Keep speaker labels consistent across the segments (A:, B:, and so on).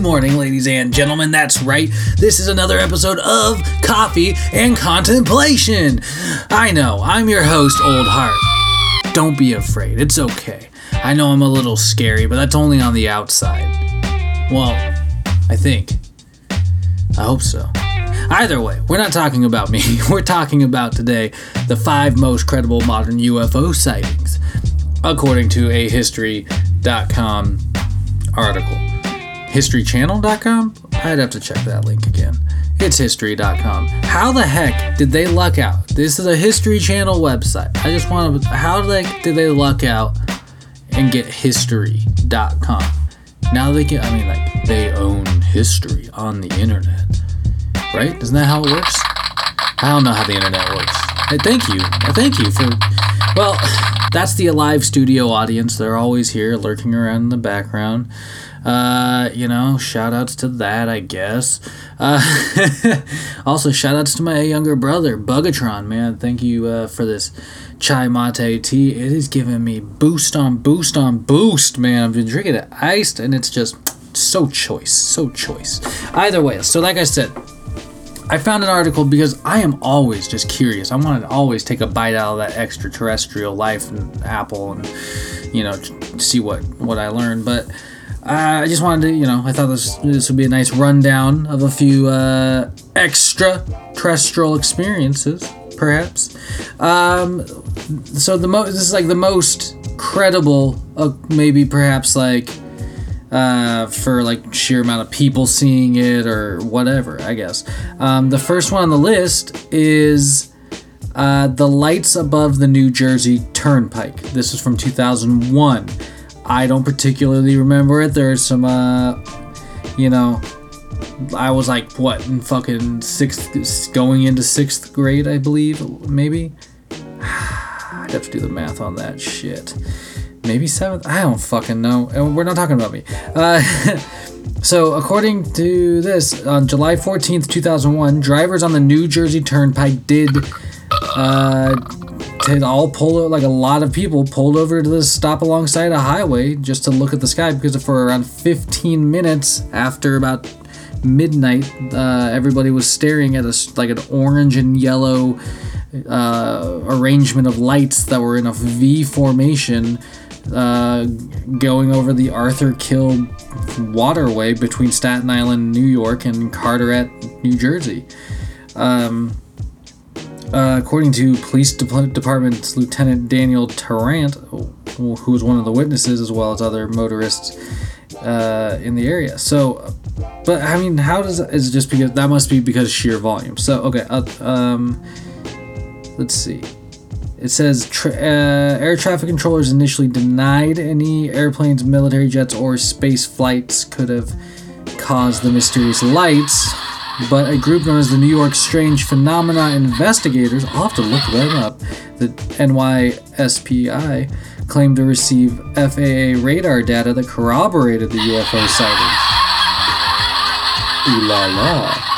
A: Morning, ladies and gentlemen. That's right. This is another episode of Coffee and Contemplation. I know, I'm your host, Old Heart. Don't be afraid, it's okay. I know I'm a little scary, but that's only on the outside. Well, I think. I hope so. Either way, we're not talking about me. We're talking about today the five most credible modern UFO sightings, according to a history.com article. HistoryChannel.com? I'd have to check that link again. It's history.com. How the heck did they luck out? This is a History Channel website. I just want to. How they, did they luck out and get history.com? Now they can. I mean, like, they own history on the internet. Right? Isn't that how it works? I don't know how the internet works. Hey, thank you. Thank you for. Well, that's the Alive Studio audience. They're always here, lurking around in the background. Uh, you know, shout outs to that, I guess. Uh, also, shout outs to my younger brother, Bugatron, man. Thank you uh, for this chai mate tea. It is giving me boost on boost on boost, man. I've been drinking it iced, and it's just so choice, so choice. Either way, so like I said, I found an article because I am always just curious. I want to always take a bite out of that extraterrestrial life and Apple and you know see what what I learned. But uh, I just wanted to you know I thought this this would be a nice rundown of a few uh, extraterrestrial experiences, perhaps. Um, so the most this is like the most credible, uh, maybe perhaps like uh, for like sheer amount of people seeing it or whatever, I guess. Um, the first one on the list is uh, the lights above the New Jersey Turnpike. This is from 2001. I don't particularly remember it. There's some, uh, you know, I was like, what, in fucking sixth, going into sixth grade, I believe, maybe? I'd have to do the math on that shit maybe seventh. I don't fucking know. And we're not talking about me. Uh, so, according to this, on July 14th, 2001, drivers on the New Jersey Turnpike did. Uh, did all pull like a lot of people pulled over to the stop alongside a highway just to look at the sky because for around 15 minutes after about midnight, uh, everybody was staring at a like an orange and yellow uh, arrangement of lights that were in a V formation uh, going over the Arthur Kill waterway between Staten Island, New York, and Carteret, New Jersey. Um, uh, according to Police De- Department Lieutenant Daniel Tarrant, who was one of the witnesses as well as other motorists uh, in the area. So, but I mean, how does is it just because that must be because sheer volume? So, okay, uh, um, let's see. It says tra- uh, air traffic controllers initially denied any airplanes, military jets, or space flights could have caused the mysterious lights, but a group known as the New York Strange Phenomena Investigators, I'll have to look them up, the NYSPI, claimed to receive FAA radar data that corroborated the UFO sighting. Ooh la la.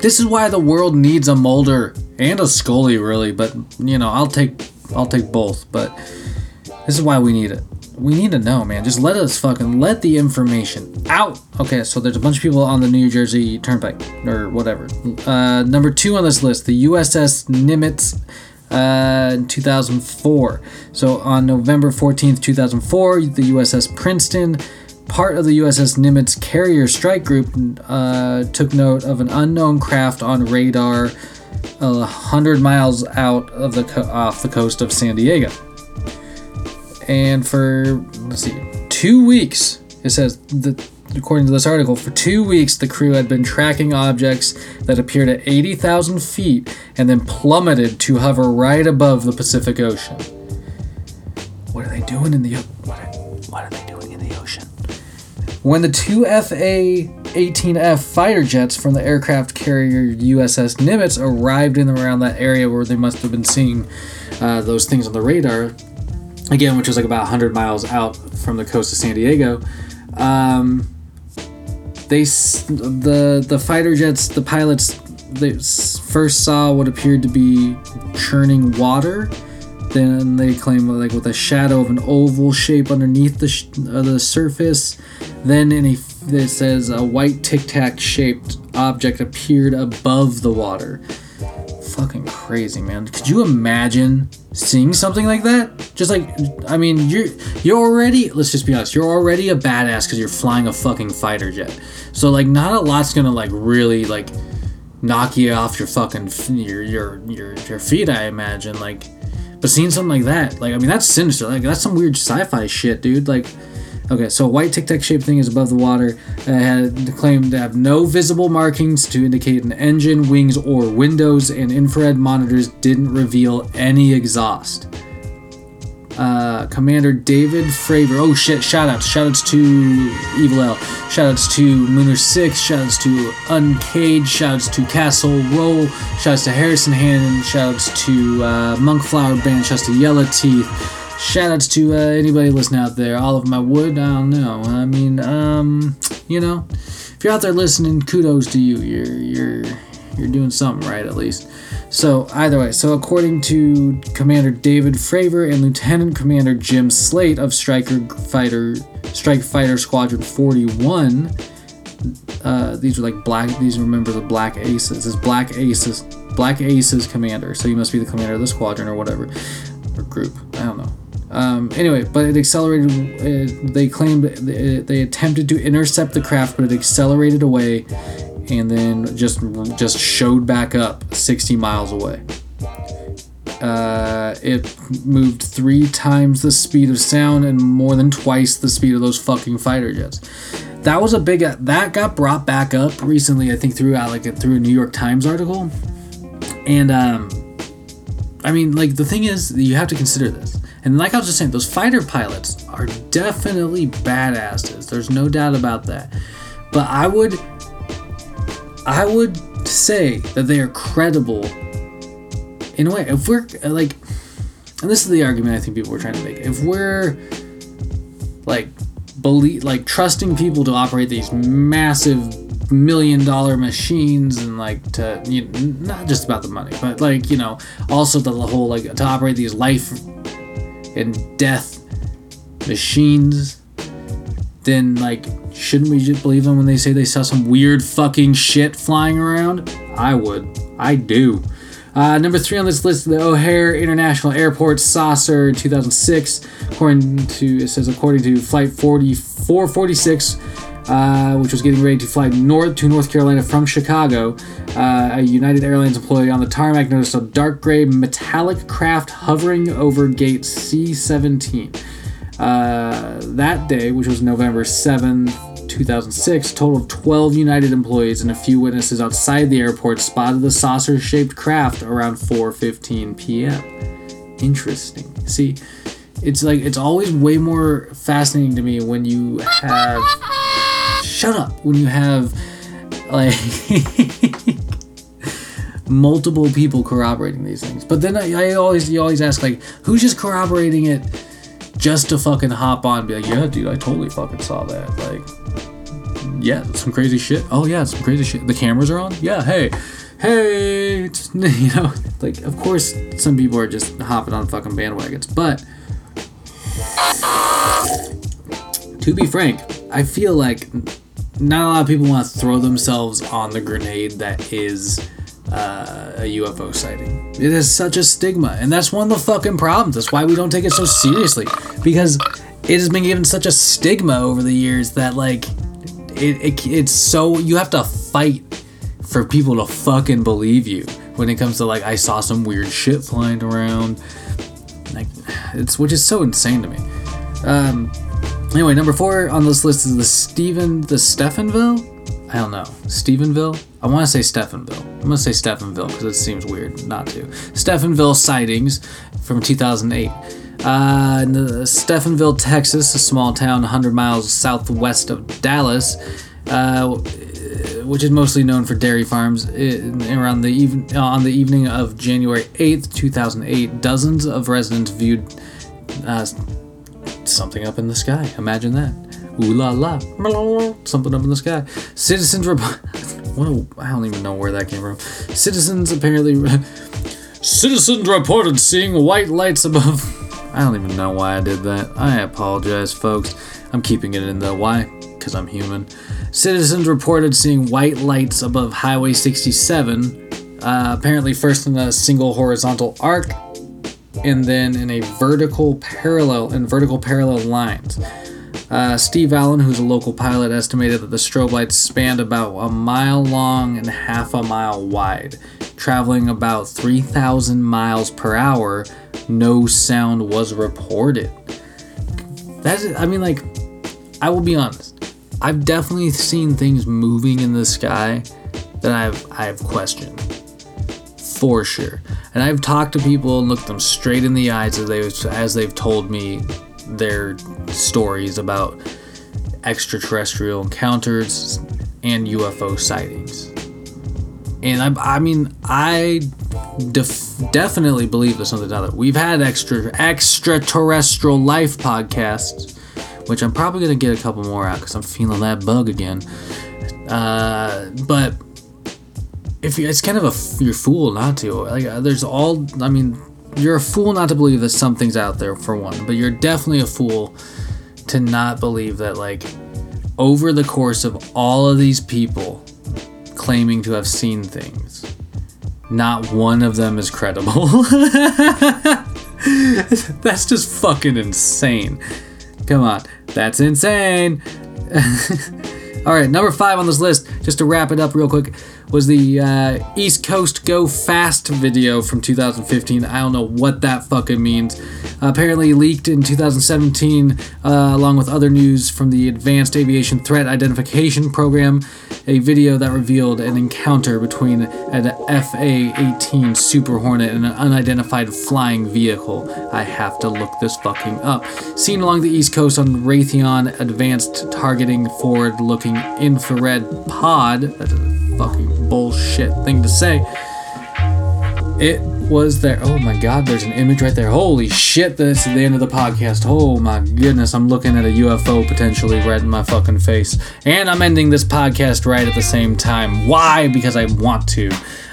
A: This is why the world needs a Mulder and a Scully, really. But you know, I'll take I'll take both. But this is why we need it. We need to know, man. Just let us fucking let the information out. Okay, so there's a bunch of people on the New Jersey Turnpike or whatever. Uh, number two on this list, the USS Nimitz. Uh, in 2004. So on November 14th, 2004, the USS Princeton, part of the USS Nimitz carrier strike group, uh, took note of an unknown craft on radar a hundred miles out of the co- off the coast of San Diego. And for let's see, two weeks, it says the according to this article, for two weeks the crew had been tracking objects that appeared at 80,000 feet and then plummeted to hover right above the Pacific Ocean. What are they doing in the what are, what are they doing in the ocean? When the two FA-18F fighter jets from the aircraft carrier USS Nimitz arrived in around that area where they must have been seeing uh, those things on the radar, again, which was like about 100 miles out from the coast of San Diego, um, they the the fighter jets, the pilots, they first saw what appeared to be churning water. Then they claim like with a shadow of an oval shape underneath the sh- uh, the surface. Then in a it says a white tic tac shaped object appeared above the water. Fucking crazy, man. Could you imagine seeing something like that? Just like, I mean, you're you're already. Let's just be honest. You're already a badass because you're flying a fucking fighter jet. So like, not a lot's gonna like really like knock you off your fucking your your your your feet. I imagine like, but seeing something like that, like, I mean, that's sinister. Like, that's some weird sci-fi shit, dude. Like. Okay, so a white tic tac shaped thing is above the water. It had claimed to have no visible markings to indicate an engine, wings, or windows, and infrared monitors didn't reveal any exhaust. Uh, Commander David Fravor. Oh shit! Shoutouts! Shoutouts to Evil L. Shoutouts to Mooner Six. Shoutouts to Uncaged. Shoutouts to Castle Roll. Shoutouts to Harrison Hannon. Shoutouts to uh, Monk Flower Band. Shoutouts to Yellow Teeth. Shoutouts to uh, anybody listening out there. All of my wood. I don't know. I mean, um, you know, if you're out there listening, kudos to you. You're you're you're doing something right at least. So either way, so according to Commander David Fravor and Lieutenant Commander Jim Slaight of Striker Fighter Strike Fighter Squadron 41, uh, these are like black. These are members of Black Aces. This is Black Aces, Black Aces commander. So you must be the commander of the squadron or whatever, or group. I don't know. Um, anyway, but it accelerated. Uh, they claimed they, they attempted to intercept the craft, but it accelerated away, and then just just showed back up 60 miles away. Uh, it moved three times the speed of sound and more than twice the speed of those fucking fighter jets. That was a big. That got brought back up recently. I think through uh, like through a New York Times article, and um, I mean, like the thing is, you have to consider this. And like I was just saying, those fighter pilots are definitely badasses. There's no doubt about that. But I would, I would say that they are credible. In a way, if we're like, and this is the argument I think people were trying to make. If we're like believe like trusting people to operate these massive million dollar machines and like to you know, not just about the money but like you know also the whole like to operate these life and death machines then like shouldn't we just believe them when they say they saw some weird fucking shit flying around? I would. I do. Uh, number three on this list, the O'Hare International Airport saucer 2006. According to it says according to Flight 4446, uh, which was getting ready to fly north to North Carolina from Chicago, uh, a United Airlines employee on the tarmac noticed a dark gray metallic craft hovering over gate C17. Uh, that day, which was November 7th, 2006, a total of 12 United employees and a few witnesses outside the airport spotted the saucer-shaped craft around 4:15 p.m. Interesting. See, it's like it's always way more fascinating to me when you have shut up when you have like multiple people corroborating these things. But then I, I always you always ask like who's just corroborating it just to fucking hop on be like, yeah, dude, I totally fucking saw that. Like, yeah, some crazy shit. Oh yeah, some crazy shit. The cameras are on. Yeah, hey, hey, it's- you know, like of course some people are just hopping on fucking bandwagons, but to be frank, I feel like not a lot of people want to throw themselves on the grenade that is uh, a UFO sighting. It is such a stigma, and that's one of the fucking problems. That's why we don't take it so seriously because it has been given such a stigma over the years that like it, it it's so you have to fight for people to fucking believe you when it comes to like I saw some weird shit flying around. Like it's which is so insane to me. Um, Anyway, number four on this list is the Stephen, the Stephenville. I don't know, Stephenville. I want to say Stephenville. I'm gonna say Stephenville because it seems weird not to. Stephenville sightings from 2008. Uh, Stephenville, Texas, a small town 100 miles southwest of Dallas, uh, which is mostly known for dairy farms. Around the even, on the evening of January 8th, 2008, dozens of residents viewed uh, something up in the sky. Imagine that. Ooh la la. Something up in the sky. Citizens report. I don't even know where that came from. Citizens apparently. Citizens reported seeing white lights above. I don't even know why I did that. I apologize, folks. I'm keeping it in the why, because I'm human. Citizens reported seeing white lights above Highway 67, uh, apparently first in a single horizontal arc, and then in a vertical parallel in vertical parallel lines. Uh, Steve Allen, who's a local pilot, estimated that the strobe lights spanned about a mile long and half a mile wide, traveling about 3,000 miles per hour. No sound was reported. That's, I mean, like, I will be honest. I've definitely seen things moving in the sky that I've I've questioned, for sure. And I've talked to people and looked them straight in the eyes as they as they've told me their stories about extraterrestrial encounters and UFO sightings. And I, I mean, I def- definitely believe there's something out there. We've had extra extraterrestrial life podcasts, which I'm probably gonna get a couple more out because I'm feeling that bug again. Uh, but if you, it's kind of a you're a fool not to. Like, uh, there's all. I mean, you're a fool not to believe that something's out there for one, but you're definitely a fool to not believe that like over the course of all of these people claiming to have seen things, not one of them is credible. that's just fucking insane. Come on, that's insane. all right, number five on this list, just to wrap it up real quick was the uh, East Coast Go Fast video from 2015. I don't know what that fucking means. Apparently leaked in 2017, uh, along with other news from the Advanced Aviation Threat Identification Program, a video that revealed an encounter between an FA-18 Super Hornet and an unidentified flying vehicle. I have to look this fucking up. Seen along the East Coast on Raytheon Advanced Targeting Forward-Looking Infrared Pod. That's a fucking bullshit thing to say. It was there. Oh my god, there's an image right there. Holy shit, this is the end of the podcast. Oh my goodness, I'm looking at a UFO potentially right in my fucking face. And I'm ending this podcast right at the same time. Why? Because I want to.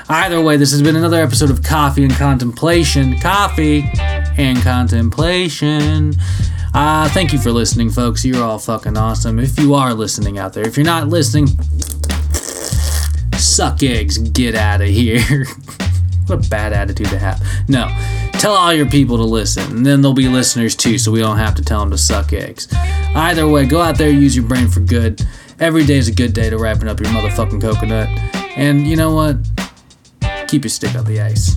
A: Either way, this has been another episode of Coffee and Contemplation. Coffee and Contemplation. Uh, thank you for listening, folks. You're all fucking awesome. If you are listening out there, if you're not listening, suck eggs, get out of here. what a bad attitude to have. No, tell all your people to listen, and then there'll be listeners too, so we don't have to tell them to suck eggs. Either way, go out there, use your brain for good. Every day is a good day to wrapping up your motherfucking coconut. And you know what? Keep your stick on the ice.